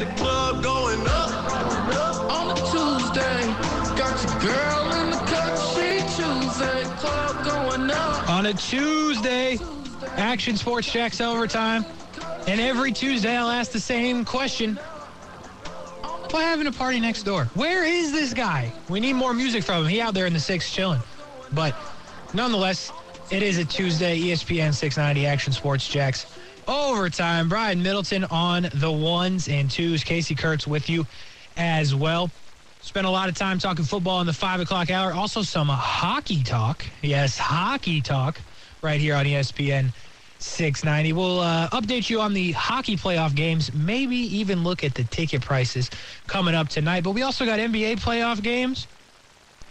the club going up. On a Tuesday, got your girl in the cut, she Tuesday, club going up. On a Tuesday, Action Sports Jax overtime. And every Tuesday, I'll ask the same question. Why having a party next door? Where is this guy? We need more music from him. He out there in the six chilling. But nonetheless, it is a Tuesday, ESPN 690 Action Sports Jax overtime. Brian Middleton on the ones and twos. Casey Kurtz with you as well. Spent a lot of time talking football in the five o'clock hour. Also, some hockey talk. Yes, hockey talk right here on ESPN 690. We'll uh, update you on the hockey playoff games, maybe even look at the ticket prices coming up tonight. But we also got NBA playoff games.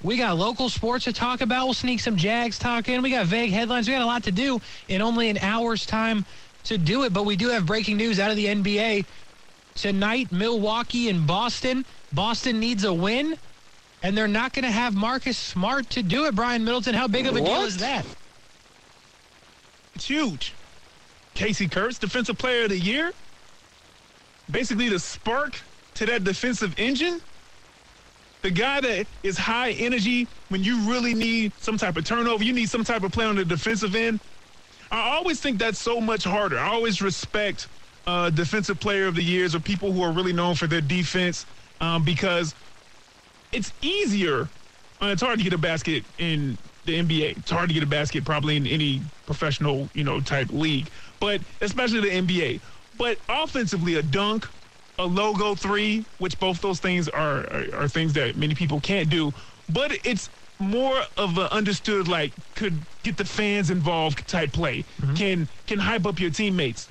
We got local sports to talk about. We'll sneak some Jags talk in. We got vague headlines. We got a lot to do in only an hour's time to do it. But we do have breaking news out of the NBA. Tonight, Milwaukee and Boston. Boston needs a win, and they're not going to have Marcus Smart to do it. Brian Middleton, how big of a deal is that? It's huge. Casey Kurtz, Defensive Player of the Year. Basically, the spark to that defensive engine. The guy that is high energy when you really need some type of turnover, you need some type of play on the defensive end. I always think that's so much harder. I always respect uh, defensive player of the years or people who are really known for their defense um, because it's easier. Uh, it's hard to get a basket in the NBA. It's hard to get a basket probably in any professional, you know, type league, but especially the NBA. But offensively, a dunk, a logo three, which both those things are, are, are things that many people can't do. But it's more of a understood like could get the fans involved type play. Can can hype up your teammates.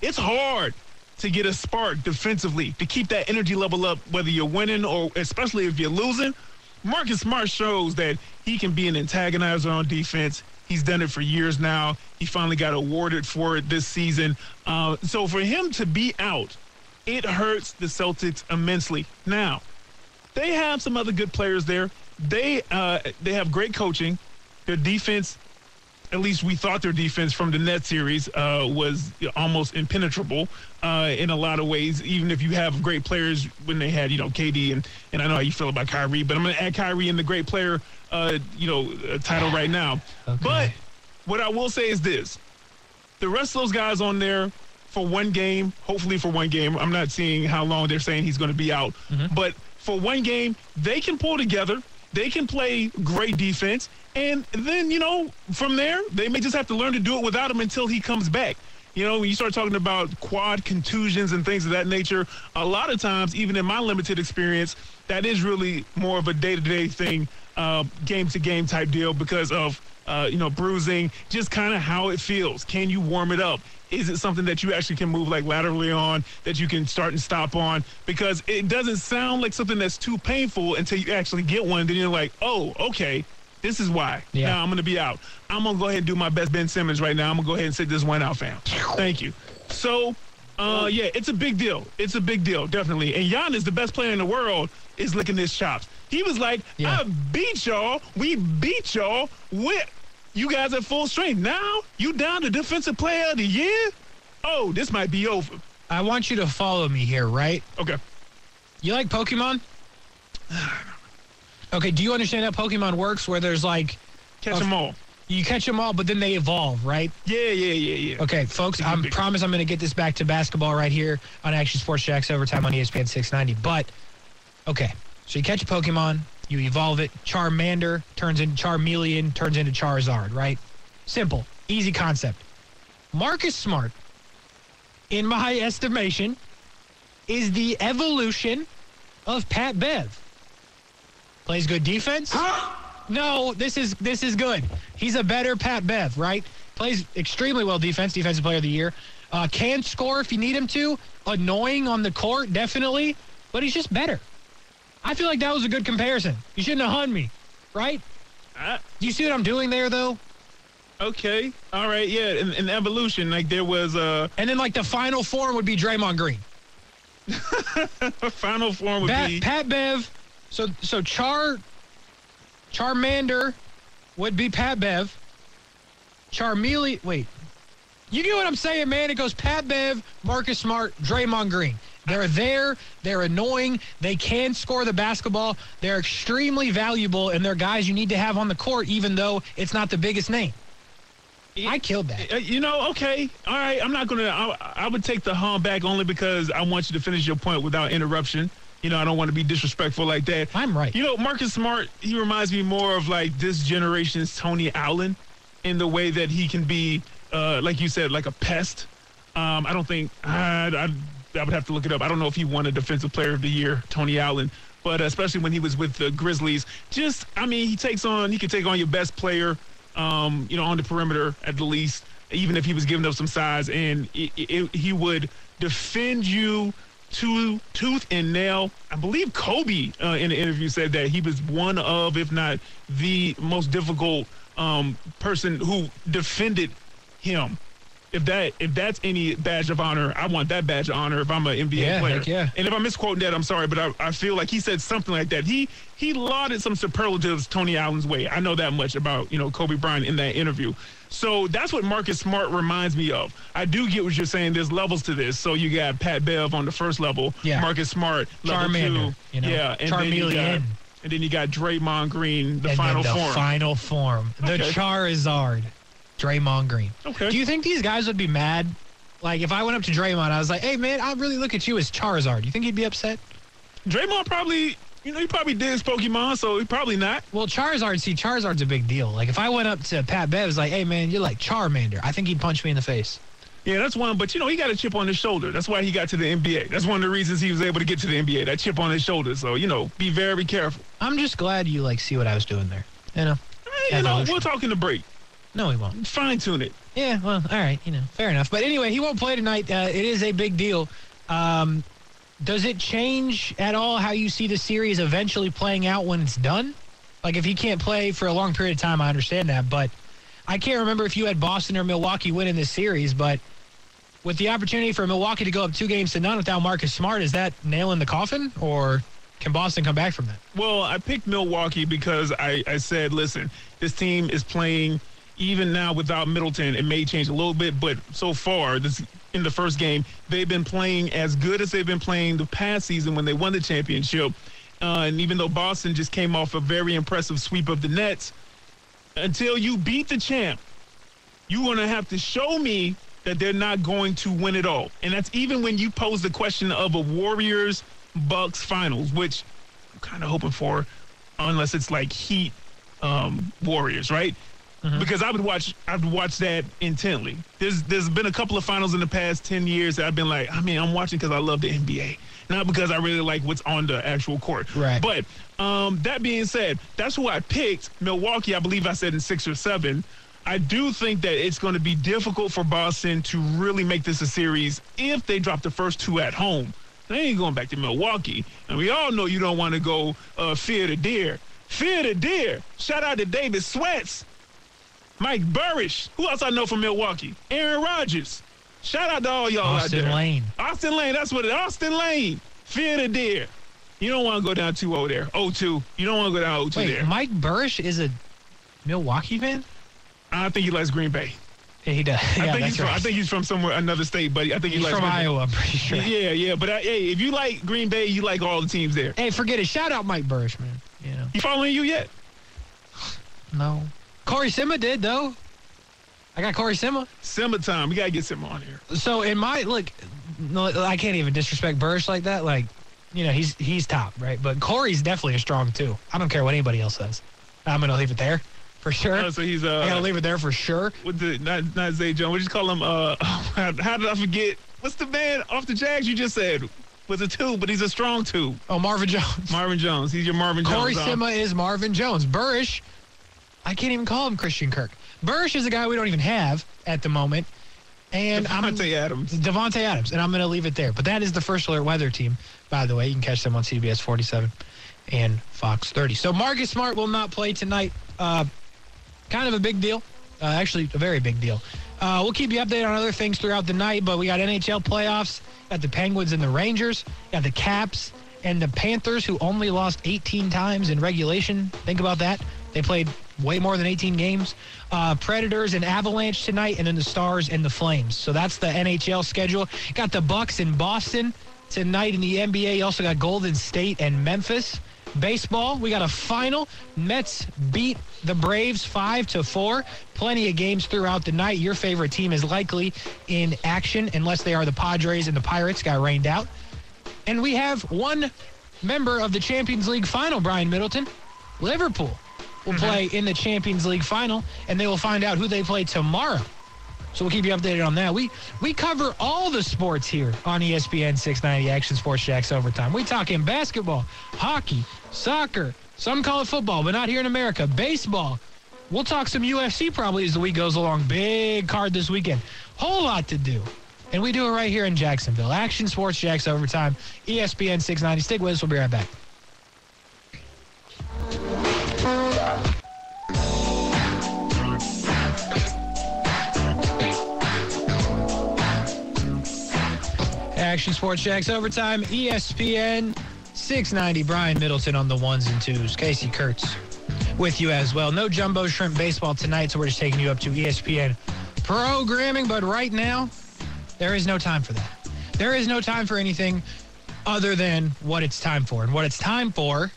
It's hard to get a spark defensively to keep that energy level up, whether you're winning or especially if you're losing. Marcus Smart shows that he can be an antagonizer on defense. He's done it for years now. He finally got awarded for it this season. Uh, so for him to be out, it hurts the Celtics immensely. Now, they have some other good players there. They uh, they have great coaching. Their defense, at least we thought their defense from the net series uh, was almost impenetrable uh, in a lot of ways. Even if you have great players when they had you know KD and and I know how you feel about Kyrie, but I'm going to add Kyrie in the great player uh, you know uh, title right now. But what I will say is this: the rest of those guys on there for one game, hopefully for one game. I'm not seeing how long they're saying he's going to be out, but for one game, they can pull together. They can play great defense, and then you know from there they may just have to learn to do it without him until he comes back. You know, when you start talking about quad contusions and things of that nature, a lot of times, even in my limited experience, that is really more of a day-to-day thing, uh, game-to-game type deal because of uh, you know bruising, just kind of how it feels. Can you warm it up? Is it something that you actually can move like laterally on that you can start and stop on? Because it doesn't sound like something that's too painful until you actually get one. Then you're like, oh, okay, this is why. Yeah. Now I'm going to be out. I'm going to go ahead and do my best Ben Simmons right now. I'm going to go ahead and sit this one out, fam. Thank you. So, uh, yeah, it's a big deal. It's a big deal, definitely. And Giannis, the best player in the world, is licking his chops. He was like, Yeah. I beat y'all. We beat y'all with you guys at full strength. Now you down to defensive player of the year? Oh, this might be over. I want you to follow me here, right? Okay. You like Pokemon? Okay, do you understand how Pokemon works where there's like Catch Of- them all. you catch them all, but then they evolve, right? Yeah, yeah, yeah, yeah. Okay, folks, I promise I'm going to get this back to basketball right here on Action Sports Jax Overtime on ESPN 690. But, okay, so you catch a Pokemon, you evolve it. Charmander turns into Charmeleon, turns into Charizard, right? Simple, easy concept. Marcus Smart, in my estimation, is the evolution of Pat Bev. Plays good defense. Huh? No, this is this is good. He's a better Pat Bev, right? Plays extremely well defense, defensive player of the year. Uh, can score if you need him to. Annoying on the court, definitely, but he's just better. I feel like that was a good comparison. You shouldn't have hung me, right? Ah, Do you see what I'm doing there, though? okay. All right. Yeah. In, in evolution, like there was a And then like the final form would be Draymond Green. final form would Pat, be Pat Bev. So so Char Charmander would be Pat Bev. Charmeleon wait. You get what I'm saying, man? It goes Pat Bev, Marcus Smart, Draymond Green. They're there. They're annoying. They can score the basketball. They're extremely valuable, and they're guys you need to have on the court, even though it's not the biggest name. I killed that. Uh, You know, okay, all right. I'm not gonna. I, I would take the hum back only because I want you to finish your point without interruption. You know, I don't want to be disrespectful like that. I'm right. You know, Marcus Smart. He reminds me more of like this generation's Tony Allen, in the way that he can be, uh, like you said, like a pest. Um, I don't think I, I, I would have to look it up. I don't know if he won a Defensive Player of the Year, Tony Allen, but especially when he was with the Grizzlies, just I mean, he takes on he can take on your best player, um, you know, on the perimeter at the least, even if he was giving up some size, and it, it, he would defend you to tooth and nail. I believe Kobe uh, in the interview said that he was one of, if not the most difficult um, person who defended him. If that if that's any badge of honor, I want that badge of honor if I'm an NBA Yeah, player. heck yeah. And if I'm misquoting that, I'm sorry, but I, I feel like he said something like that. He he lauded some superlatives Tony Allen's way. I know that much about you know Kobe Bryant in that interview. So that's what Marcus Smart reminds me of. I do get what you're saying. There's levels to this. So you got Pat Bev on the first level, Yeah. Marcus Smart level Charmander, two, you know, yeah, and then you got Charmeleon. and then you got Draymond Green, the and final the form. final form. The Okay. Charizard, Draymond Green. Okay. Do you think these guys would be mad? Like if I went up to Draymond, I was like, "Hey man, I really look at you as Charizard." Do you think he'd be upset? Draymond probably, you know, he probably did his Pokemon, so he probably not. Well, Charizard, see, Charizard's a big deal. Like if I went up to Pat Bev, was like, "Hey man, you're like Charmander," I think he'd punch me in the face. Yeah, that's one. But you know, he got a chip on his shoulder. That's why he got to the NBA. That's one of the reasons he was able to get to the NBA. That chip on his shoulder. So you know, be very careful. I'm just glad you like see what I was doing there. You know? Hey, you know, we'll talk in the break. No, he won't. Fine tune it. Yeah, well, all right, you know, fair enough. But anyway, he won't play tonight. Uh, it is a big deal. Um, does it change at all how you see the series eventually playing out when it's done? Like, if he can't play for a long period of time, I understand that. But I can't remember if you had Boston or Milwaukee winning this series. But with the opportunity for Milwaukee to go up two games to none without Marcus Smart, is that nail in the coffin, or can Boston come back from that? Well, I picked Milwaukee because I, I said, listen, this team is playing even now without Middleton. It may change a little bit, but so far, this in the first game, they've been playing as good as they've been playing the past season when they won the championship. Uh, and even though Boston just came off a very impressive sweep of the Nets, until you beat the champ, you're going to have to show me that they're not going to win it all. And that's even when you pose the question of a Warriors Bucks finals, which I'm kind of hoping for, unless it's like Heat um, Warriors, right? Because I would watch, I would watch that intently. There's, there's been a couple of finals in the past ten years that I've been like, I mean, I'm watching because I love the NBA, not because I really like what's on the actual court. Right. But um, that being said, that's who I picked. Milwaukee, I believe I said in six or seven. I do think that it's going to be difficult for Boston to really make this a series if they drop the first two at home. They ain't going back to Milwaukee. And we all know you don't want to go uh, fear the deer. Fear the deer. Shout out to David Sweats, Mike Burrish. Who else I know from Milwaukee? Aaron Rodgers. Shout out to all y'all out there. Austin. Lane. Austin Lane, that's what it Austin Lane. Fear the deer. You don't want to go down 2-0 there. 0-2. You don't want to go down 0-2 Wait, there. Mike Burrish is a Milwaukee fan? I think he likes Green Bay. Yeah, he does. I yeah, think he's from, right. I think he's from somewhere another state, but I think he He's likes from Green Bay. Iowa, I'm pretty sure. Yeah, yeah, but I, hey, if you like Green Bay, you like all the teams there. Hey, forget it. Shout out Mike Burrish, man. You know, He following you yet? no. Corey Sima did though. I got Corey Sima. Sima time. We gotta get Simba on here. So in my look, no, I can't even disrespect Burrish like that. Like, you know, he's he's top, right? But Corey's definitely a strong two. I don't care what anybody else says. I'm gonna leave it there for sure. Oh, so he's Uh, I gotta leave it there for sure. with the not not Zay Jones. We just call him uh. How, did I forget? What's the man off the Jags you just said? Was a two, but he's a strong two. Oh, Marvin Jones. Marvin Jones. He's your Marvin Corey Jones. huh? Sima is Marvin Jones. Burrish, I can't even call him Christian Kirk. Burrish is a guy we don't even have at the moment. And I'm Davante Adams. Davante Adams, and I'm going to leave it there. But that is the first alert weather team, by the way. You can catch them on CBS 47 and Fox 30. So Marcus Smart will not play tonight. Uh, kind of a big deal. Uh, actually, a very big deal. Uh, we'll keep you updated on other things throughout the night, but we got NHL playoffs, got the Penguins and the Rangers, got the Caps and the Panthers, who only lost 18 times in regulation. Think about that. They played way more than 18 games. Uh, Predators and Avalanche tonight, and then the Stars and the Flames. So that's the NHL schedule. Got the Bucks in Boston tonight in the NBA. You also got Golden State and Memphis. Baseball, we got a final. Mets beat the Braves five to four. Plenty of games throughout the night. Your favorite team is likely in action, unless they are the Padres and the Pirates got rained out. And we have one member of the Champions League final, Brian Middleton. Liverpool will mm-hmm. play in the Champions League final, and they will find out who they play tomorrow. So we'll keep you updated on that. We we cover all the sports here on ESPN 690 Action Sports Jax Overtime. We talk in basketball, hockey, soccer. Some call it football, but not here in America. Baseball. We'll talk some UFC probably as the week goes along. Big card this weekend. Whole lot to do. And we do it right here in Jacksonville. Action Sports Jax Overtime. ESPN 690. Stick with us. We'll be right back. Action Sports Jax Overtime, ESPN 690. Brian Middleton on the ones and twos. Casey Kurtz with you as well. No jumbo shrimp baseball tonight, so we're just taking you up to ESPN programming. But right now, there is no time for that. There is no time for anything other than what it's time for. And what it's time for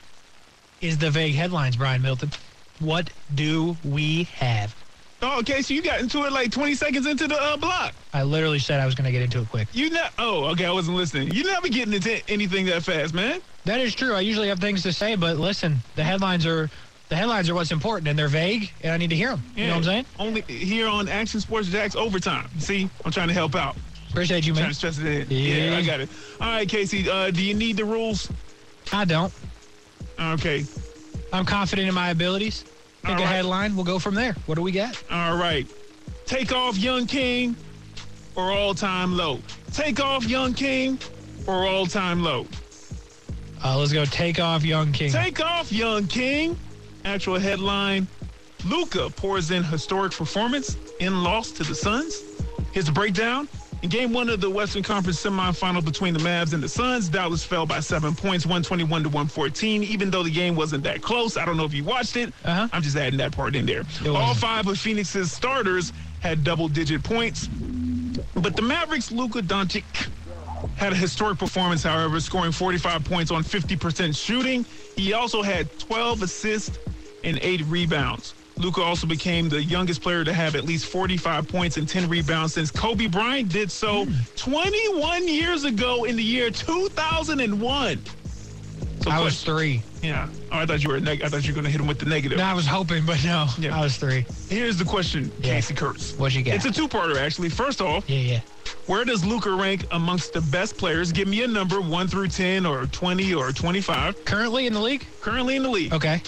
is the vague headlines, Brian Middleton. What do we have? Oh, okay, so you got into it like 20 seconds into the uh, block. I literally said I was going to get into it quick. You ne- Oh, okay, I wasn't listening. You never getting into anything that fast, man. That is true. I usually have things to say, but listen, the headlines are the headlines are what's important, and they're vague, and I need to hear them. You know what I'm saying? Only here on Action Sports Jax Overtime. See, I'm trying to help out. Appreciate you, man. Trying man. to stress it in. Yeah. Yeah, I got it. All right, Casey, uh, do you need the rules? I don't. Okay. I'm confident in my abilities. Pick All a right. headline. We'll go from there. What do we got? All right. Take off Young King or all time low. Take off Young King or all time low. Uh, let's go. Take off, Young King. Take off Young King. Actual headline Luka pours in historic performance in loss to the Suns. Here's a breakdown. In game one of the Western Conference semifinal between the Mavs and the Suns, Dallas fell by seven points, 121 to 114, even though the game wasn't that close. I don't know if you watched it. Uh-huh. I'm just adding that part in there. All five of Phoenix's starters had double digit points. But the Mavericks, Luka Doncic, had a historic performance, however, scoring 45 points on 50% shooting. He also had 12 assists and 8 rebounds. Luka also became the youngest player to have at least 45 points and 10 rebounds since Kobe Bryant did so 21 years ago in the year 2001. So I was three. yeah. Oh, I thought you were. Neg- I thought you were going to hit him with the negative. No, I was hoping, but no. Yeah. I was three. Here's the question, Yeah. Casey Kurtz. What you got? It's a two-parter, actually. First off, yeah, yeah. where does Luka rank amongst the best players? Give me a number, 1 through 10 or 20 or 25. Currently in the league? Currently in the league. Okay.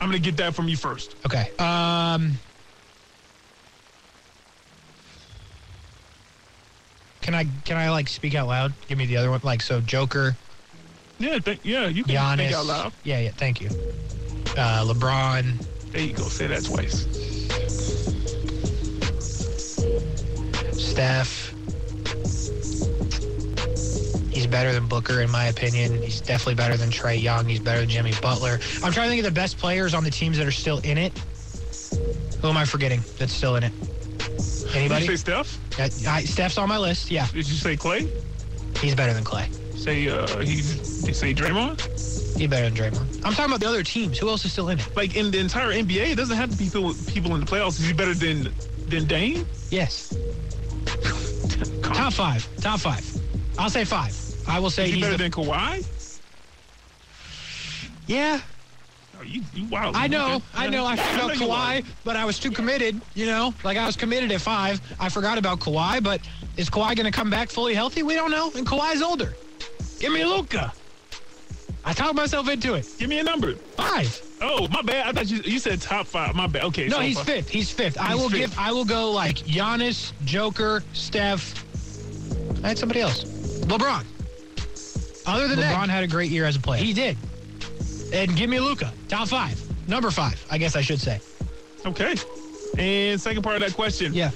I'm going to get that from you first. Okay. Um. Can I can I like speak out loud? Give me the other one. Like so, Joker, Yeah, th- yeah, you can Giannis. think out loud. Yeah, yeah. Thank you. Uh, LeBron, There you go. Say that twice. Steph. He's better than Booker, in my opinion. He's definitely better than Trae Young. He's better than Jimmy Butler. I'm trying to think of the best players on the teams that are still in it. Who am I forgetting that's still in it? Did Anybody? you say Steph? Uh, I, Steph's on my list. Yeah, Did you say Clay? he's better than Clay. Say uh, he. Did you say Draymond? He's better than Draymond. I'm talking about the other teams. Who else is still in it? Like in the entire NBA, it doesn't have to be people, people in the playoffs. Is he better than than Dame? Yes. Top five. Top five. I'll say five. I will say Is he he's better the, than Kawhi? Yeah, Oh, you, you wild. I know. I know. I forgot know you Kawhi, but I was too committed. You know, like I was committed at five. I forgot about Kawhi, but is Kawhi going to come back fully healthy? We don't know. And Kawhi's older. Give me Luka. I talked myself into it. Give me a number. Five. Oh, my bad. I thought you you said top five. My bad. Okay. No, so he's fi- fifth. He's fifth. I He's will fifth. give. I will go like Giannis, Joker, Steph. I had somebody else. LeBron. Other than LeBron had a great year as a player. He did. And give me Luka. Top five. Number five. I guess I should say. Okay. And second part of that question. Yeah.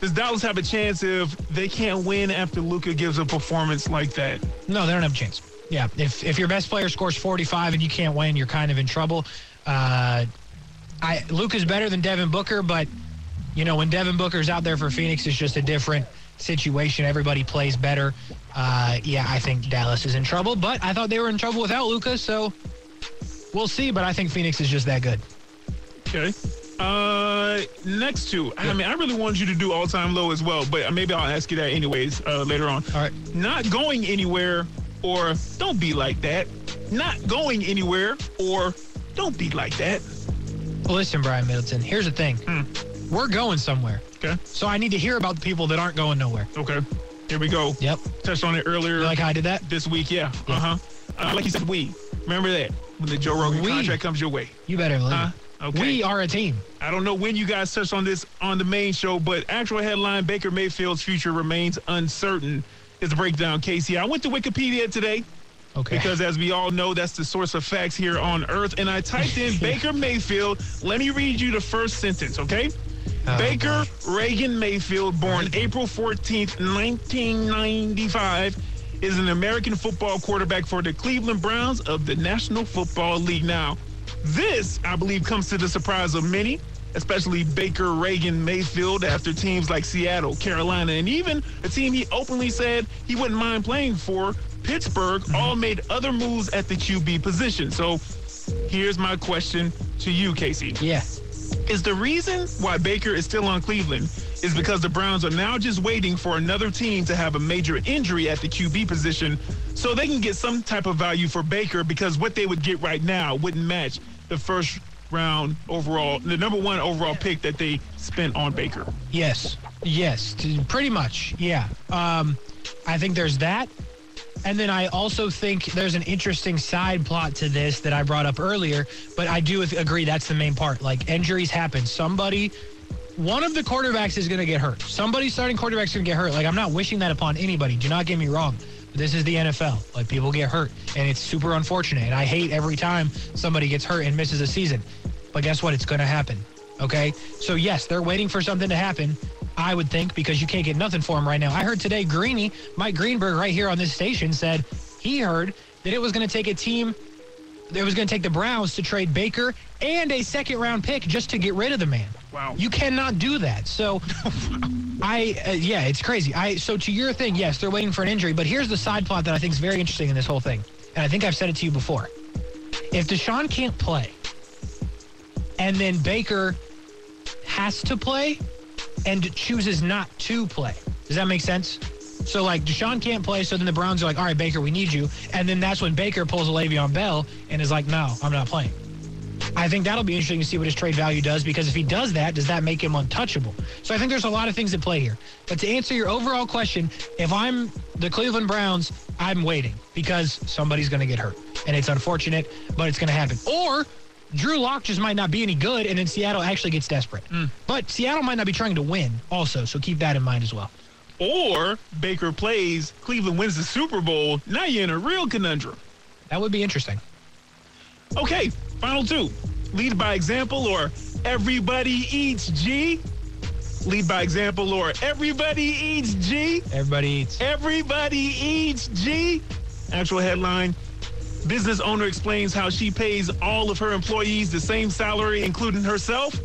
Does Dallas have a chance if they can't win after Luka gives a performance like that? No, they don't have a chance. Yeah, if if your best player scores 45 and you can't win, you're kind of in trouble. Uh, I Luka's better than Devin Booker, but you know when Devin Booker's out there for Phoenix, it's just a different situation. Everybody plays better. Uh, yeah, I think Dallas is in trouble, but I thought they were in trouble without Luka, so we'll see. But I think Phoenix is just that good. Okay. Uh, next two. I mean, I really wanted you to do all time low as well, but maybe I'll ask you that anyways uh, later on. All right. Not going anywhere or don't be like that. Not going anywhere or don't be like that. Listen, Brian Middleton. Here's the thing. We're going somewhere, Okay. so I need to hear about the people that aren't going nowhere. Okay. Here we go. Yep. Touched on it earlier You like how I did that? this week. Yeah. Yeah. Uh-huh. Uh, like you said, we. Remember that when the Joe Rogan We. contract comes your way. You better believe Huh? it. Okay. We are a team. I don't know when you guys touched on this on the main show, but actual headline Baker Mayfield's future remains uncertain is the breakdown, Casey. I went to Wikipedia today Okay. because, as we all know, that's the source of facts here on Earth. And I typed in Baker Mayfield. Let me read you the first sentence, okay? Oh, Baker boy. Reagan Mayfield, born April 14th, 1995, is an American football quarterback for the Cleveland Browns of the National Football League. Now, this, I believe, comes to the surprise of many, especially Baker Reagan Mayfield, after teams like Seattle, Carolina, and even a team he openly said he wouldn't mind playing for, Pittsburgh, mm-hmm. all made other moves at the QB position. So here's my question to you, Casey Yeah. Is the reason why Baker is still on Cleveland is because the Browns are now just waiting for another team to have a major injury at the QB position so they can get some type of value for Baker because what they would get right now wouldn't match the first round overall, the number one overall pick that they spent on Baker. Yes. Yes. Pretty much. Yeah. Um, I think there's that. And then I also think there's an interesting side plot to this that I brought up earlier, but I do agree that's the main part. Like injuries happen. Somebody, one of the quarterbacks is going to get hurt. Somebody starting quarterback's going to get hurt. Like I'm not wishing that upon anybody. Do not get me wrong. This is the NFL. Like people get hurt, and it's super unfortunate. And I hate every time somebody gets hurt and misses a season. But guess what? It's going to happen. Okay. So yes, they're waiting for something to happen. I would think because you can't get nothing for him right now. I heard today Greeny, Mike Greenberg, right here on this station, said he heard that it was going to take a team. It was going to take the Browns to trade Baker and a second round pick just to get rid of the man. Wow. You cannot do that. So, I uh, yeah, it's crazy. I so to your thing, yes, they're waiting for an injury, but here's the side plot that I think is very interesting in this whole thing, and I think I've said it to you before. If Deshaun can't play, and then Baker has to play and chooses not to play, does that make sense? So like Deshaun can't play, so then the Browns are like, all right, Baker, we need you, and then that's when Baker pulls a Le'Veon Bell and is like, no, I'm not playing. I think that'll be interesting to see what his trade value does because if he does that, does that make him untouchable? So I think there's a lot of things at play here. But to answer your overall question, if I'm the Cleveland Browns, I'm waiting because somebody's going to get hurt. And it's unfortunate, but it's going to happen. Or Drew Lock just might not be any good and then Seattle actually gets desperate. Mm. But Seattle might not be trying to win also, so keep that in mind as well. Or Baker plays, Cleveland wins the Super Bowl. Now you're in a real conundrum. That would be interesting. Okay, final two. Lead by example or everybody eats G. Lead by example or everybody eats G. Everybody eats. Everybody eats G. Actual headline. Business owner explains how she pays all of her employees the same salary, including herself.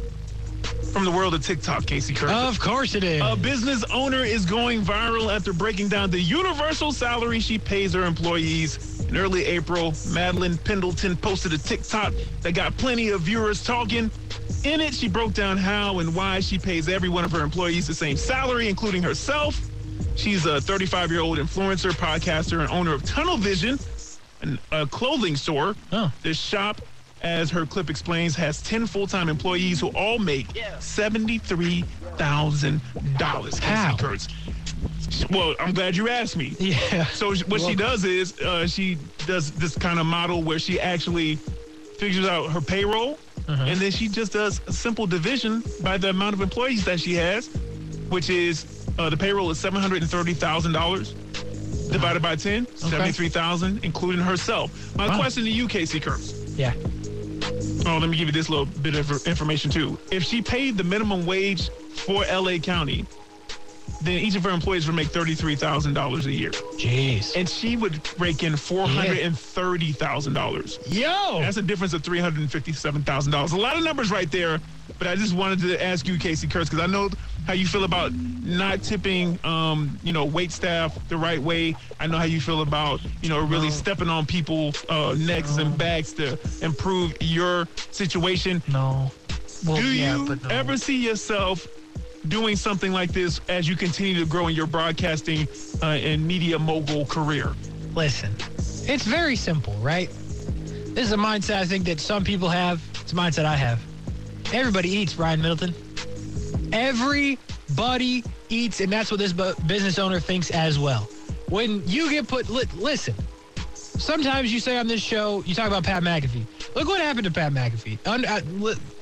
From the world of TikTok, Casey Kirk. Of course it is. A business owner is going viral after breaking down the universal salary she pays her employees. In early April, Madeline Pendleton posted a TikTok that got plenty of viewers talking. In it, she broke down how and why she pays every one of her employees the same salary, including herself. She's a 35 year old influencer, podcaster, and owner of Tunnel Vision, an- a clothing store. Oh. This shop, as her clip explains, has 10 full time employees who all make $73,000. How? Kurtz. Well, I'm glad you asked me. Yeah. So what she does is uh, she does this kind of model where she actually figures out her payroll, Uh-huh. and then she just does a simple division by the amount of employees that she has, which is uh, the payroll is seven hundred and thirty thousand dollars divided by 10, 73,000, including herself. My Wow. question to you, Casey Kurtz. Yeah. Oh, let me give you this little bit of information too. If she paid the minimum wage for LA County, then each of her employees would make $33,000 a year. Jeez. And she would rake in $430,000. Yo! That's a difference of $357,000. A lot of numbers right there, but I just wanted to ask you, Casey Kurtz, because I know how you feel about not tipping, um, you know, wait staff the right way. I know how you feel about, you know, really stepping on people's uh, necks and backs to improve your situation. no. Well, Do yeah, you no. ever see yourself doing something like this as you continue to grow in your broadcasting uh, and media mogul career? Listen, it's very simple, right? This is a mindset I think that some people have. It's a mindset I have. Everybody eats, Brian Middleton. Everybody eats, and that's what this business owner thinks as well. When you get put, li- listen, sometimes you say on this show, you talk about Pat McAfee. Look what happened to Pat McAfee. I,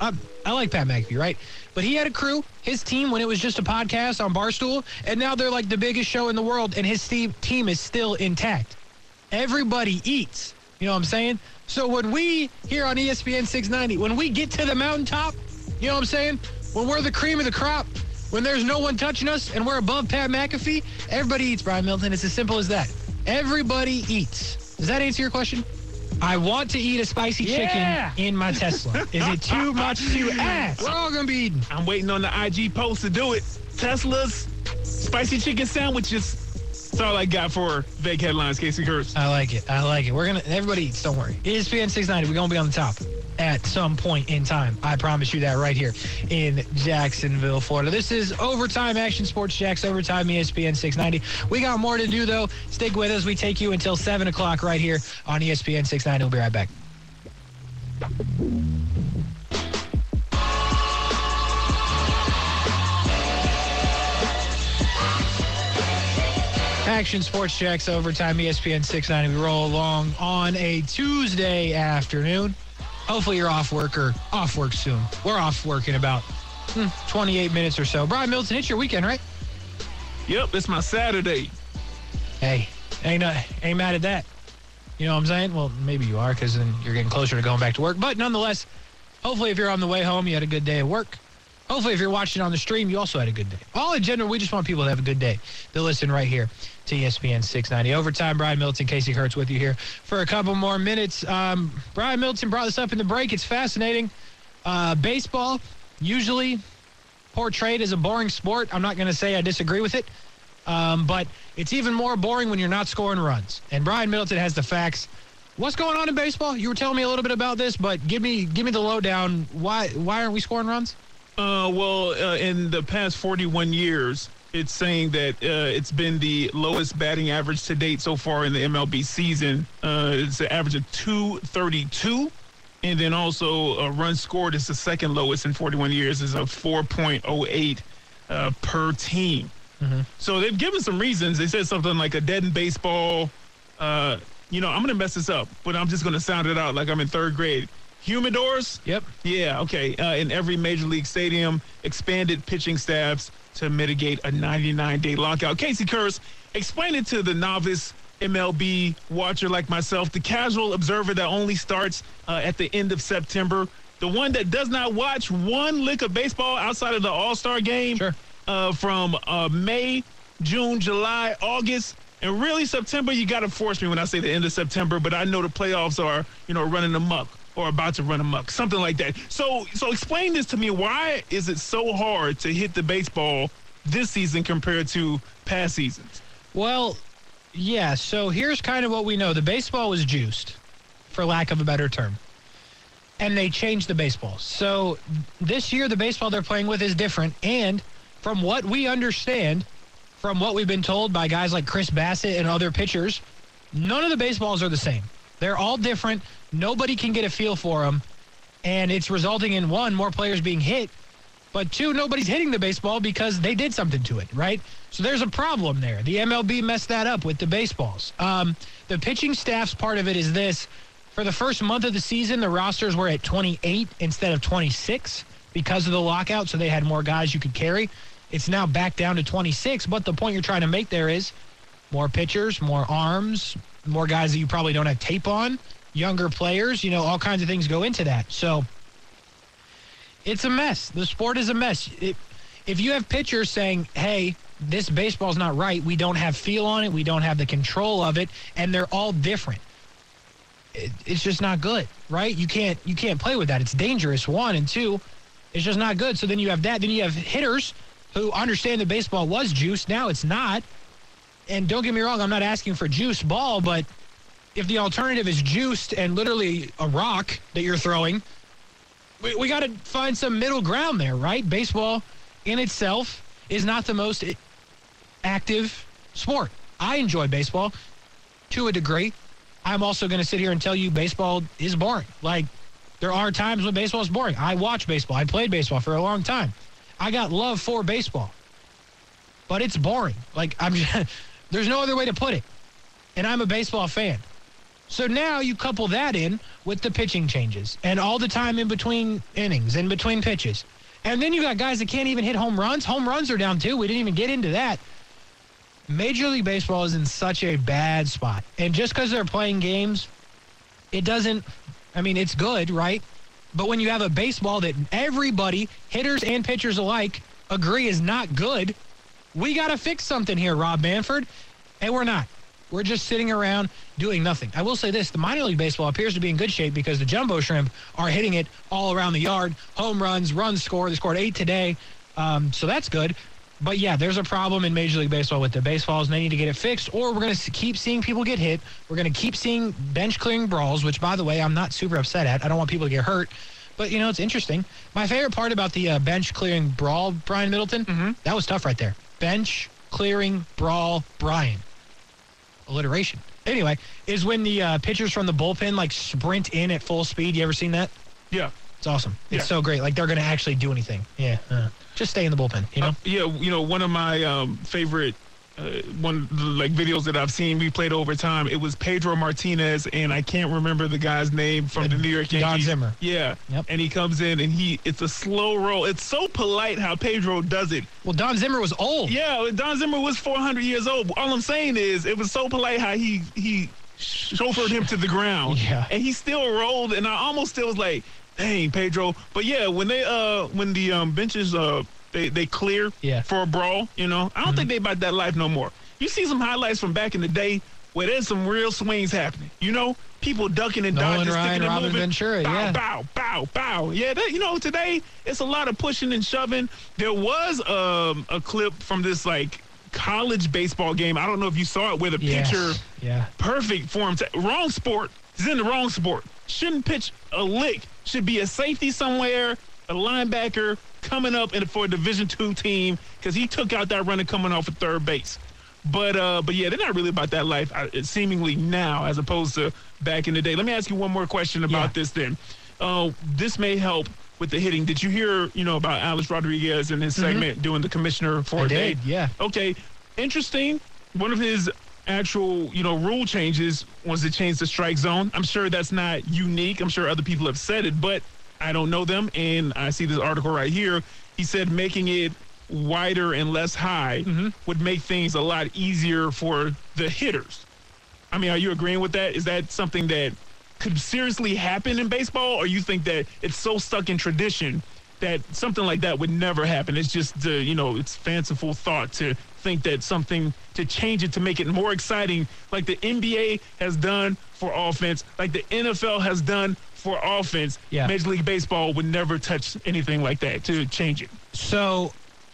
I, I like Pat McAfee, right? But he had a crew, his team, when it was just a podcast on Barstool, and now they're like the biggest show in the world, and his team, is still intact. Everybody eats. You know what I'm saying? So when we here on ESPN 690, when we get to the mountaintop, you know what I'm saying? When we're the cream of the crop, when there's no one touching us and we're above Pat McAfee, everybody eats, Brian Milton. It's as simple as that. Everybody eats. Does that answer your question? I want to eat a spicy Yeah. chicken in my Tesla. Is it too much to ask? We're all going to be eating. I'm waiting on the IG post to do it. Tesla's spicy chicken sandwiches. That's all I got for vague headlines, Casey Kurtz. I like it. I like it. We're gonna everybody eats, don't worry. ESPN 690, we're gonna be on the top at some point in time. I promise you that right here in Jacksonville, Florida. This is overtime action sports jax overtime ESPN 690. We got more to do though. Stick with us. We take you until seven o'clock right here on ESPN 690. We'll be right back. Action Sports Jax Overtime, ESPN 690. We roll along on a Tuesday afternoon. Hopefully you're off work or off work soon. We're off work in about hmm, 28 minutes or so. Brian Milton, it's your weekend, right? Yep, it's my Saturday. Hey, ain't uh, ain't mad at that. You know what I'm saying? Well, maybe you are because then you're getting closer to going back to work. But nonetheless, hopefully if you're on the way home, you had a good day at work. Hopefully if you're watching on the stream, you also had a good day. All in general, we just want people to have a good day. They listen right here to ESPN 690. Overtime, Brian Milton, Casey Kurtz with you here for a couple more minutes. Um, Brian Milton brought this up in the break. It's fascinating. Uh, baseball, usually portrayed as a boring sport. I'm not going to say I disagree with it. Um, but it's even more boring when you're not scoring runs. And Brian Middleton has the facts. What's going on in baseball? You were telling me a little bit about this, but give me give me the lowdown. Why why aren't we scoring runs? Uh, well, uh, in the past 41 years, it's saying that uh, it's been the lowest batting average to date so far in the MLB season. Uh, it's an average of 232. And then also uh, runs scored is the second lowest in 41 years is a 4.08 uh, per team. So they've given some reasons. They said something like a dead in baseball. Uh, you know, I'm going to mess this up, but I'm just going to sound it out like I'm in third grade. Humidors? Yep. Yeah, okay. Uh, in every major league stadium, expanded pitching staffs to mitigate a 99 day lockout. Casey Kurtz, explain it to the novice MLB watcher like myself, the casual observer that only starts uh, at the end of September, the one that does not watch one lick of baseball outside of the All Star game Sure. uh, from uh, May, June, July, August. And really, September, you got to force me when I say the end of September, but I know the playoffs are, you know, running amok or about to run amok, something like that. So, so explain this to me. Why is it so hard to hit the baseball this season compared to past seasons? Well, yeah. So here's kind of what we know: the baseball was juiced, for lack of a better term, and they changed the baseball. So this year, the baseball they're playing with is different, and from what we understand, from what we've been told by guys like Chris Bassitt and other pitchers, none of the baseballs are the same. They're all different. Nobody can get a feel for them, and it's resulting in one more players being hit, but two, nobody's hitting the baseball because they did something to it, right? So there's a problem there. The MLB messed that up with the baseballs. Um, the pitching staff's part of it is this. For the first month of the season, the rosters were at 28 instead of 26 because of the lockout, so they had more guys you could carry. It's now back down to 26, but the point you're trying to make there is more pitchers, more arms, more guys that you probably don't have tape on, younger players, you know, all kinds of things go into that. So it's a mess. The sport is a mess. It, if you have pitchers saying, hey, this baseball's not right. We don't have feel on it. We don't have the control of it, and they're all different. It, it's just not good, right? You can't you can't play with that. It's dangerous. One and two, it's just not good. So then you have that. Then you have hitters who understand that baseball was juice. Now it's not. And don't get me wrong, I'm not asking for juice ball, but if the alternative is juiced and literally a rock that you're throwing, we, we got to find some middle ground there, right? Baseball in itself is not the most active sport. I enjoy baseball to a degree. I'm also going to sit here and tell you baseball is boring. Like, there are times when baseball is boring. I watch baseball. I played baseball for a long time. I got love for baseball, but it's boring. Like, I'm just, there's no other way to put it. And I'm a baseball fan. So now you couple that in with the pitching changes and all the time in between innings, in between pitches. And then you got guys that can't even hit home runs. Home runs are down too. We didn't even get into that. Major League Baseball is in such a bad spot. And just because they're playing games, it doesn't, I mean, it's good, right? But when you have a baseball that everybody, hitters and pitchers alike, agree is not good, we got to fix something here, Rob Manfred. And we're not. We're just sitting around doing nothing. I will say this the minor league baseball appears to be in good shape because the jumbo shrimp are hitting it all around the yard. Home runs, runs scored. They scored eight today. Um, so that's good. But yeah, there's a problem in Major League Baseball with the baseballs, and they need to get it fixed, or we're going to keep seeing people get hit. We're going to keep seeing bench clearing brawls, which, by the way, I'm not super upset at. I don't want people to get hurt. But, you know, it's interesting. My favorite part about the uh, bench clearing brawl, Brian Middleton, Mm-hmm. that was tough right there. Bench clearing brawl, Brian. Alliteration. Anyway, is when the uh, pitchers from the bullpen like sprint in at full speed. You ever seen that? Yeah. It's awesome. It's Yeah. so great. Like they're going to actually do anything. Yeah. uh, just stay in the bullpen, you know? Uh, yeah, you know, one of my um, favorite uh, one of the, like videos that I've seen we played over time. It was Pedro Martinez, and I can't remember the guy's name from the New York Yankees. Don Zimmer. Yeah, Yep. and he comes in and he it's a slow roll. It's so polite how Pedro does it. Well, Don Zimmer was old. Yeah, Don Zimmer was 400 years old. All I'm saying is it was so polite how he he chauffeured him to the ground. Yeah. and he still rolled, and I almost still was like, dang, Pedro. But yeah, when they uh when the um benches uh they they clear Yeah. for a brawl, you know, I don't think they about that life no more. You see some highlights from back in the day where there's some real swings happening. You know, people ducking and Nolan dodging, Ryan, sticking and Robin moving. Ventura, bow, yeah. bow, bow, bow. Yeah, that, you know, today it's a lot of pushing and shoving. There was um, a clip from this like college baseball game. I don't know if you saw it where the Yes. pitcher Yeah. perfect form. To, wrong sport. He's in the wrong sport. Shouldn't pitch a lick. Should be a safety somewhere, a linebacker coming up in for a Division two team because he took out that runner coming off of third base. But uh, but yeah, they're not really about that life. uh, Seemingly now, as opposed to back in the day. Let me ask you one more question about Yeah. this. Then, uh, this may help with the hitting. Did you hear you know about Alex Rodriguez in his segment doing the commissioner for I a day? yeah. Okay, interesting. One of his actual, you know, rule changes was to change the strike zone. I'm sure that's not unique. I'm sure other people have said it, but I don't know them. And I see this article right here. He said making it wider and less high mm-hmm. would make things a lot easier for the hitters. I mean, are you agreeing with that? Is that something that could seriously happen in baseball, or you think that it's so stuck in tradition that something like that would never happen? It's just, uh, you know, it's fanciful thought to think that something to change it to make it more exciting, like the NBA has done for offense, like the NFL has done for offense. Yeah. Major League Baseball would never touch anything like that to change it. So,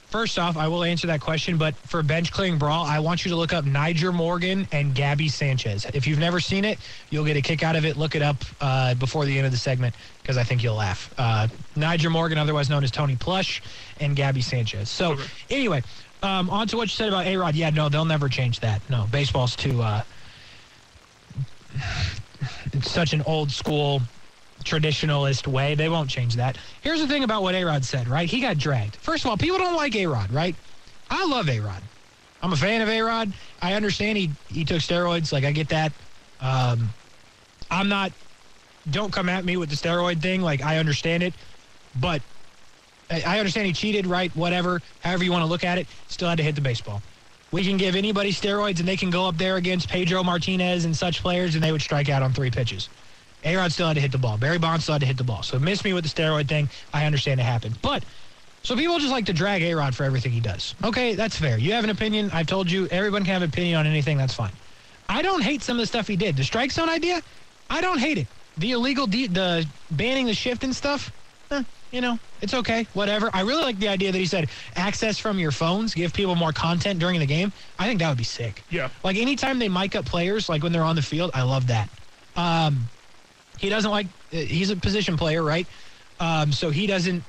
first off, I will answer that question, but for bench clearing brawl, I want you to look up Nyjer Morgan and Gaby Sanchez. If you've never seen it, you'll get a kick out of it. Look it up uh, before the end of the segment because I think you'll laugh. Uh, Nyjer Morgan, otherwise known as Tony Plush, and Gaby Sanchez. So, Okay. anyway, um, on to what you said about A Rod. Yeah, no, they'll never change that. No, baseball's too. Uh, it's such an old school traditionalist way. They won't change that. Here's the thing about what A Rod said, right? He got dragged. First of all, people don't like A Rod, right? I love A Rod. I'm a fan of A Rod. I understand he, he took steroids. Like, I get that. Um, I'm not, don't come at me with the steroid thing. Like, I understand it. But I understand he cheated, right? Whatever. However you want to look at it, still had to hit the baseball. We can give anybody steroids and they can go up there against Pedro Martinez and such players and they would strike out on three pitches. A-Rod still had to hit the ball. Barry Bonds still had to hit the ball. So miss me with the steroid thing. I understand it happened. But So people just like to drag A Rod for everything he does. Okay, that's fair. You have an opinion. I've told you everyone can have an opinion on anything. That's fine. I don't hate some of the stuff he did. The strike zone idea, I don't hate it. The illegal, de- the banning the shift and stuff, eh, you know, it's okay. Whatever. I really like the idea that he said access from your phones, give people more content during the game. I think that would be sick. Yeah. Like anytime they mic up players, like when they're on the field, I love that. Um, he doesn't like. uh, He's a position player, right? Um, so he doesn't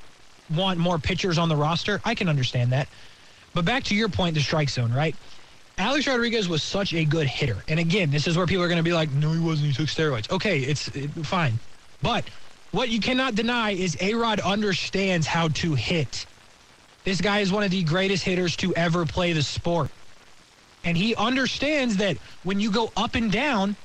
want more pitchers on the roster. I can understand that. But back to your point, the strike zone, right? Alex Rodriguez was such a good hitter. And again, this is where people are going to be like, no, he wasn't. He took steroids. Okay, it's it, fine. But what you cannot deny is A Rod understands how to hit. This guy is one of the greatest hitters to ever play the sport. And he understands that when you go up and down,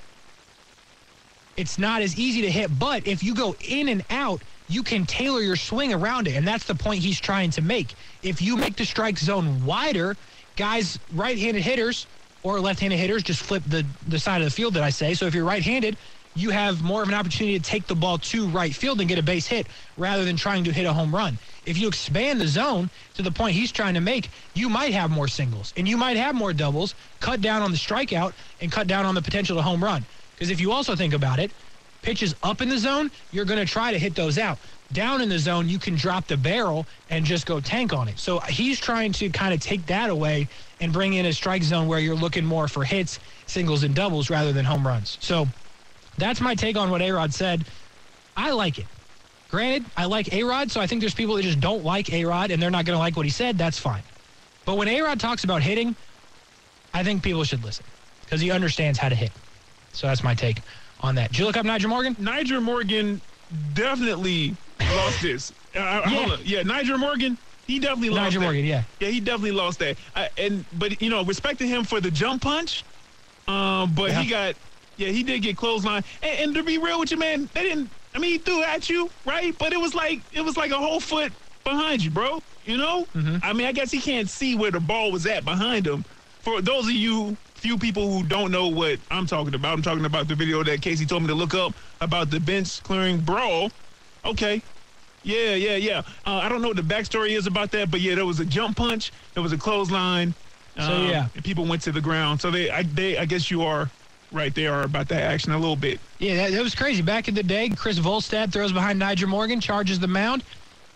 it's not as easy to hit. But if you go in and out, you can tailor your swing around it. And that's the point he's trying to make. If you make the strike zone wider, guys, right handed hitters or left handed hitters just flip the, the side of the field that I say. So if you're right handed, you have more of an opportunity to take the ball to right field and get a base hit rather than trying to hit a home run. If you expand the zone to the point he's trying to make, you might have more singles and you might have more doubles, cut down on the strikeout and cut down on the potential to home run. Because if you also think about it, pitches up in the zone, you're going to try to hit those out. Down in the zone, you can drop the barrel and just go tank on it. So he's trying to kind of take that away and bring in a strike zone where you're looking more for hits, singles, and doubles rather than home runs. So that's my take on what A Rod said. I like it. Granted, I like A Rod, so I think there's people that just don't like A Rod and they're not going to like what he said. That's fine. But when A Rod talks about hitting, I think people should listen because he understands how to hit. So that's my take on that. Did you look up Nyjer Morgan? Nyjer Morgan definitely lost this. Uh, Yeah. hold up. yeah, Nyjer Morgan, he definitely lost Nyjer that. Morgan, yeah. Yeah, he definitely lost that. I, and but you know, respecting him for the jump punch. Um, but he got, yeah, he did get clothesline. And, and to be real with you, man, they didn't. I mean, he threw at you, right? But it was like it was like a whole foot behind you, bro. You know? Mm-hmm. I mean, I guess he can't see where the ball was at behind him. For those of you few people who don't know what I'm talking about, I'm talking about the video that Casey told me to look up about the bench clearing brawl. Okay, yeah, yeah, yeah. Uh, I don't know what the backstory is about that, but yeah, there was a jump punch, there was a clothesline. So, yeah. and people went to the ground. So they, I, they, I guess you are right there about that action a little bit. Yeah, that, that was crazy. Back in the day, Chris Volstad throws behind Nyjer Morgan, charges the mound,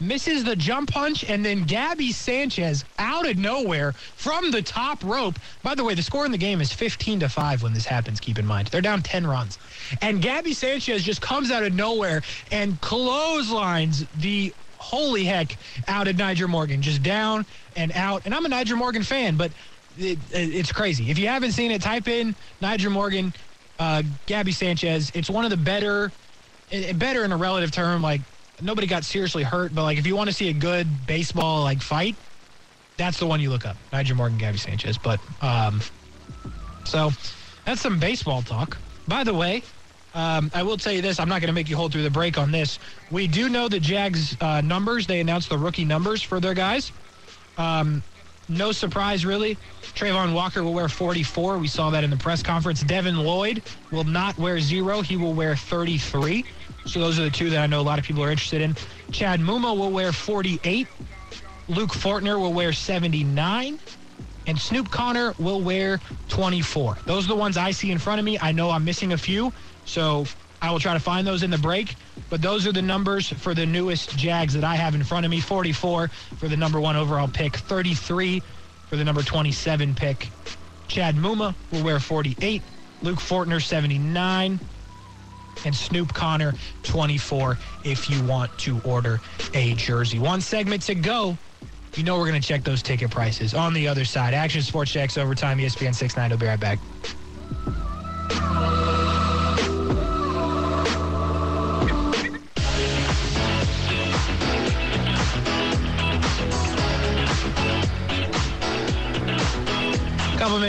misses the jump punch, and then Gaby Sanchez out of nowhere from the top rope. By the way, the score in the game is 15 to 5 when this happens, keep in mind. They're down 10 runs. And Gaby Sanchez just comes out of nowhere and clotheslines the holy heck out of Nyjer Morgan, just down and out. And I'm a Nyjer Morgan fan, but it, it's crazy. If you haven't seen it, type in Nyjer Morgan, uh, Gaby Sanchez. It's one of the better, eh, better in a relative term. Like nobody got seriously hurt, but like if you want to see a good baseball like fight, that's the one you look up. Nyjer Morgan, Gaby Sanchez. But um, so that's some baseball talk. By the way, um, I will tell you this. I'm not going to make you hold through the break on this. We do know the Jags uh, numbers. They announced the rookie numbers for their guys. Um, no surprise, really. Travon Walker will wear 44. We saw that in the press conference. Devin Lloyd will not wear zero. He will wear 33. So those are the two that I know a lot of people are interested in. Chad Muma will wear 48. Luke Fortner will wear 79. And Snoop Conner will wear 24. Those are the ones I see in front of me. I know I'm missing a few, so I will try to find those in the break. But those are the numbers for the newest Jags that I have in front of me 44 for the number one overall pick, 33 for the number 27 pick. Chad Muma will wear 48, Luke Fortner 79, and Snoop Conner 24 if you want to order a jersey. One segment to go. You know we're going to check those ticket prices on the other side. Action Sports Jax Overtime, ESPN 69. We'll be right back.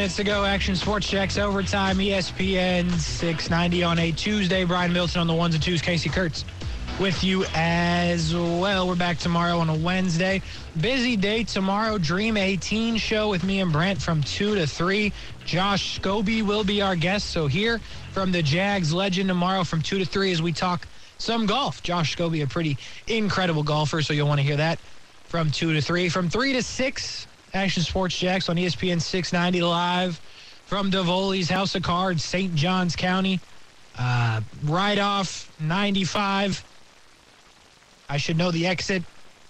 Minutes to go. Action Sports Jax Overtime, ESPN 690 on a Tuesday. Brian Middleton on the ones and twos. Casey Kurtz with you as well. We're back tomorrow on a Wednesday. Busy day tomorrow. Dream 18 show with me and Brent from 2 to 3. Josh Scobee will be our guest. So here from the Jags legend tomorrow from 2 to 3 as we talk some golf. Josh Scobee, a pretty incredible golfer, so you'll want to hear that. from 2 to 3. From 3 to 6, Action Sports Jax on ESPN 690 live from Davoli's House of Cards, St. Johns County. Uh, right off 95. I should know the exit.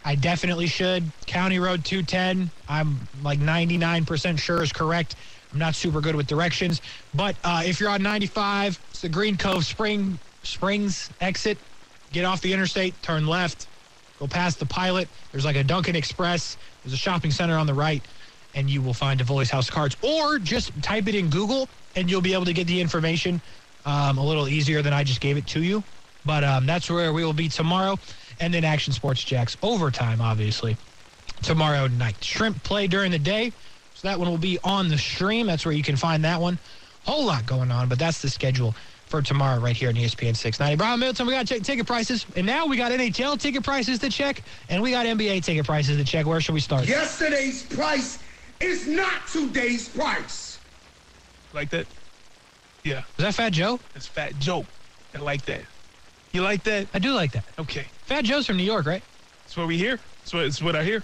I definitely should. County Road 210, I'm like 99% sure is correct. I'm not super good with directions. But uh, if you're on 95, it's the Green Cove Spring Springs exit. Get off the interstate, turn left, go past the pilot. There's like a Dunkin' Express. There's a shopping center on the right, and you will find Davoli's House Cards. Or just type it in Google, and you'll be able to get the information um, a little easier than I just gave it to you. But um, that's where we will be tomorrow. And then Action Sports Jax overtime, obviously, tomorrow night. Shrimp play during the day. So that one will be on the stream. That's where you can find that one. Whole lot going on, but that's the schedule for tomorrow right here on ESPN 690. Brian Middleton, we got to check ticket prices. And now we got NHL ticket prices to check, and we got NBA ticket prices to check. Where should we start? Yesterday's price is not today's price. Like that? Yeah, Is that Fat Joe? that's Fat Joe. I like that. You like that? I do like that. Okay. Fat Joe's from New York, right? That's what we hear. That's what, that's what I hear.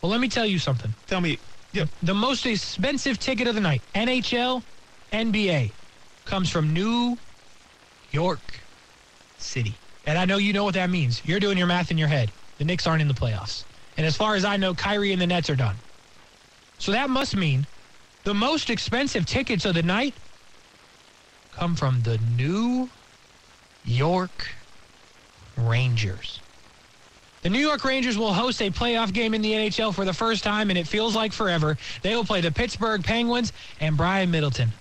Well, let me tell you something. Tell me. Yeah. The most expensive ticket of the night, NHL, NBA, comes from New York City. And I know you know what that means. You're doing your math in your head. The Knicks aren't in the playoffs. And as far as I know, Kyrie and the Nets are done. So that must mean the most expensive tickets of the night come from the New York Rangers. The New York Rangers will host a playoff game in the NHL for the first time, and it feels like forever. They will play the Pittsburgh Penguins and Brian Middleton.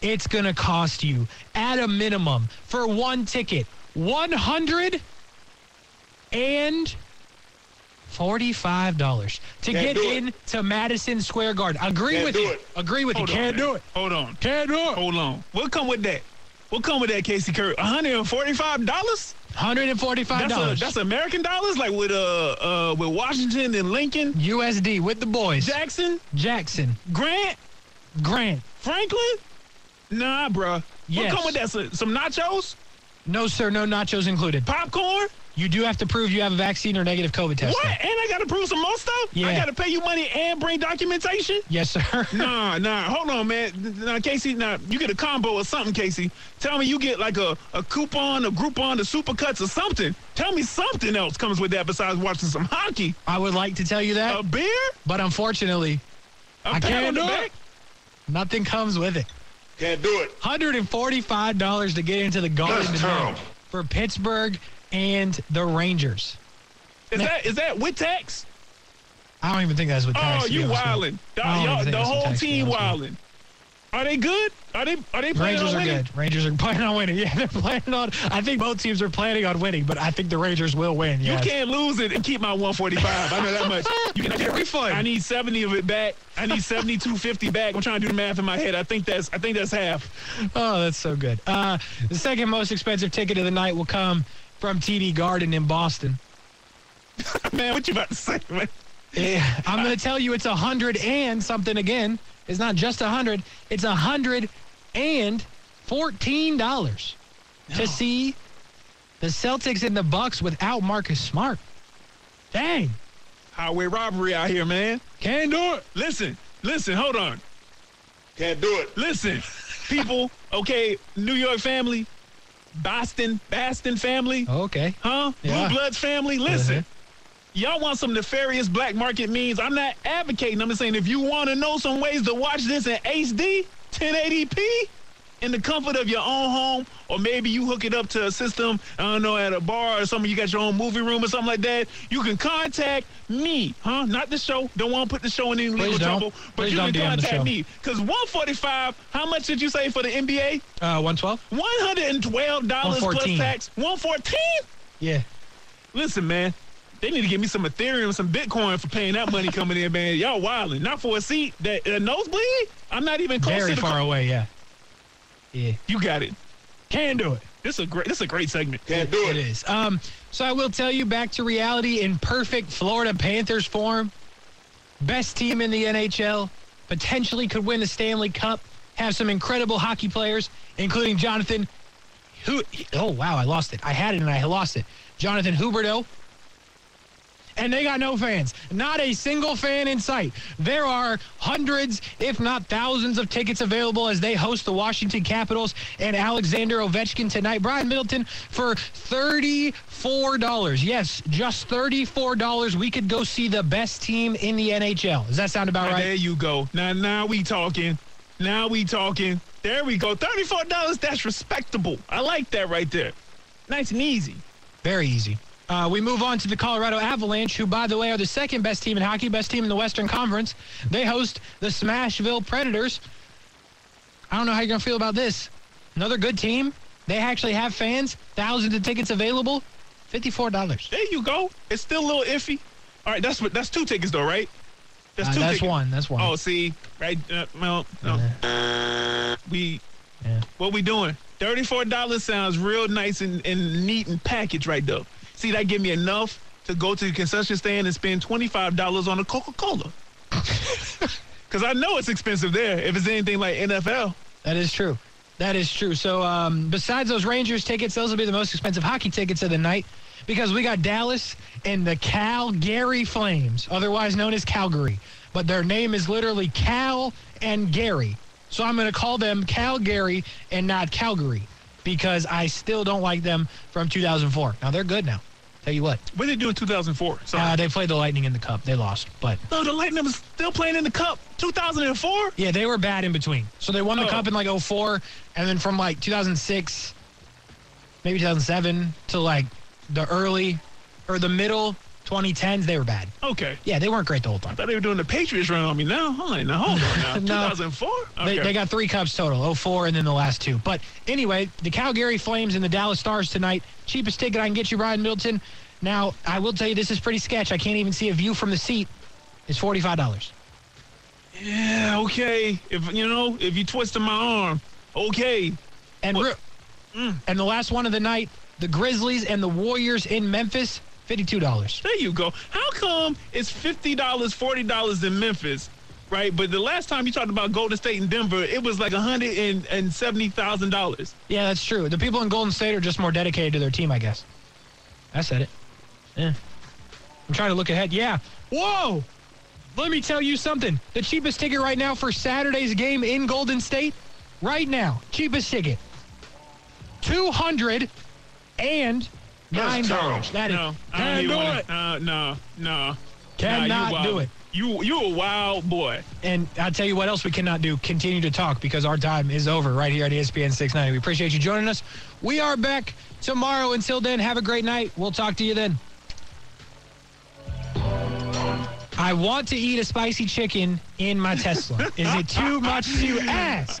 It's going to cost you, at a minimum, for one ticket, 100 and $45 to Can't get in into Madison Square Garden. Agree Can't with you. it. Agree with Hold you. on, Can't man. do it. Hold on. Can't do it. Hold on. We'll come with that? We'll come with that, Casey Kurtz? $145? $145. That's, that's American dollars? Like with uh uh with Washington and Lincoln, USD with the boys. Jackson, Jackson. Grant, Grant. Franklin? Nah, bruh. Yes. What come with that? Some, some nachos? No, sir. No nachos included. Popcorn? You do have to prove you have a vaccine or negative COVID test. What? though. And I gotta prove some more stuff? Yeah. I gotta pay you money and bring documentation? Yes, sir. nah, nah. Hold on, man. Now, Casey, now you get a combo or something, Casey. Tell me you get like a, a coupon, a Groupon, a Supercuts or something. Tell me something else comes with that besides watching some hockey. I would like to tell you that, A beer? but unfortunately, A I pat can't do it. nothing comes with it. Can't do it. $145 to get into the Garden That's for Pittsburgh and the Rangers. Is that is that with tax? I don't even think that's what tax. Oh, you wildin'. The, I don't y'all- even think the whole tax, to be team with wildin'. Are they good? Are they are they planning Rangers on are good. Rangers are planning on winning. Yeah, they're planning on. I think both teams are planning on winning, but I think the Rangers will win. You can't lose it and keep my 145. I know that much. You can get a refund. I need 70 of it back. I need 7250 back. I'm trying to do the math in my head. I think that's I think that's half. Oh, that's so good. Uh, the second most expensive ticket of the night will come from TD Garden in Boston. Man, what you about to say, man? Eh, I'm going to tell you it's a hundred and something again. It's not just a hundred. It's a hundred and fourteen dollars to see the Celtics and the Bucks without Marcus Smart. Dang, Highway robbery out here, man. can't do it. Listen, listen, hold on. Can't do it. Listen, people, okay, New York family, Boston, Boston family, Okay. huh? Yeah. Blue Bloods family, listen. Uh-huh. Y'all want some nefarious black market means? I'm not advocating. I'm just saying if you want to know some ways to watch this in HD, 1080p, in the comfort of your own home, or maybe you hook it up to a system, I don't know, at a bar or something, you got your own movie room or something like that, you can contact me, huh? Not the show. Don't want to put the show in any legal don't. trouble, but Please you can DM the show. contact me. Because 145, how much did you say for the NBA? Uh, 112? $112 plus 114. tax. 114 Yeah. Listen, man. They need to give me some Ethereum, some Bitcoin for paying that money coming in, man. Y'all wilding. Not for a seat. That uh, nosebleed? I'm not even close Very to the far away, yeah. Yeah. You got it. Can do it. This is a great. This is a great segment. Can't do It it. is. Um, so I will tell you back to reality in perfect Florida Panthers form. Best team in the NHL. Potentially could win the Stanley Cup. Have some incredible hockey players, including Jonathan. Who? Oh wow, I lost it. I had it and I lost it. Jonathan Huberdeau. And they got no fans. Not a single fan in sight. There are hundreds, if not thousands, of tickets available as they host the Washington Capitals and Alexander Ovechkin tonight. Brian Middleton for $34. Yes, just $34. We could go see the best team in the NHL. Does that sound about Now, right? There you go. Now, now we talking. Now we talking. There we go. Thirty-four dollars. That's respectable. I like that right there. Nice and easy. Very easy. Uh, we move on to the Colorado Avalanche, who, by the way, are the second best team in hockey, best team in the Western Conference. They host the Smashville Predators. I don't know how you're going to feel about this. Another good team. They actually have fans, thousands of tickets available. $54. There you go. It's still a little iffy. All right, that's. That's two tickets though, right? That's Uh, two that's tickets. one. That's one. Oh, see, right? Uh, well, no. We Yeah. what we doing? Thirty-four dollars sounds real nice and, and neat and packaged right though. See, that give me enough to go to the concession stand and spend twenty-five dollars on a Coca-Cola. Cause I know it's expensive there. If it's anything like NFL. That is true. That is true. So, um, besides those Rangers tickets, those will be the most expensive hockey tickets of the night because we got Dallas and the Calgary Flames, otherwise known as Calgary. But their name is literally Cal and Gary. So I'm going to call them Calgary and not Calgary because I still don't like them from 2004. Now, they're good now. Tell you what, What did they do in 2004? Sorry. uh, they played the Lightning in the Cup. They lost, but no, the Lightning was still playing in the Cup. 2004. Yeah, they were bad in between. So they won the Oh. cup in like 04, and then from like 2006, maybe 2007 to like the early or the middle 2010s, they were bad. Okay. Yeah, they weren't great the whole time. I thought they were doing the Patriots run on me now. Hold on, now hold on now. 2004. They, Okay. they got three cups total, 04 and then the last two. But anyway, the Calgary Flames and the Dallas Stars tonight. Cheapest ticket I can get you, Brian Middleton. Now, I will tell you this is pretty sketch. I can't even see a view from the seat. It's $45. Yeah, okay. If you know, if you twisted my arm, okay. And re- mm. and the last one of the night, the Grizzlies and the Warriors in Memphis, $52. There you go. How come it's fifty dollars, forty dollars in Memphis, right? But the last time you talked about Golden State and Denver, it was like a hundred and and seventy thousand dollars. Yeah, that's true. The people in Golden State are just more dedicated to their team, I guess. I said it. Yeah. I'm trying to look ahead. Yeah. Whoa! Let me tell you something. The cheapest ticket right now for Saturday's game in Golden State, right now, cheapest ticket, two hundred and nine dollars. That is No, I can't don't even do wanna, it. Uh, no, no. Cannot nah, do it. You you a wild boy. And I'll tell you what else we cannot do. Continue to talk because our time is over right here at ESPN 690. We appreciate you joining us. We are back tomorrow. Until then, have a great night. We'll talk to you then. I want to eat a spicy chicken in my Tesla. Is it too much to ask?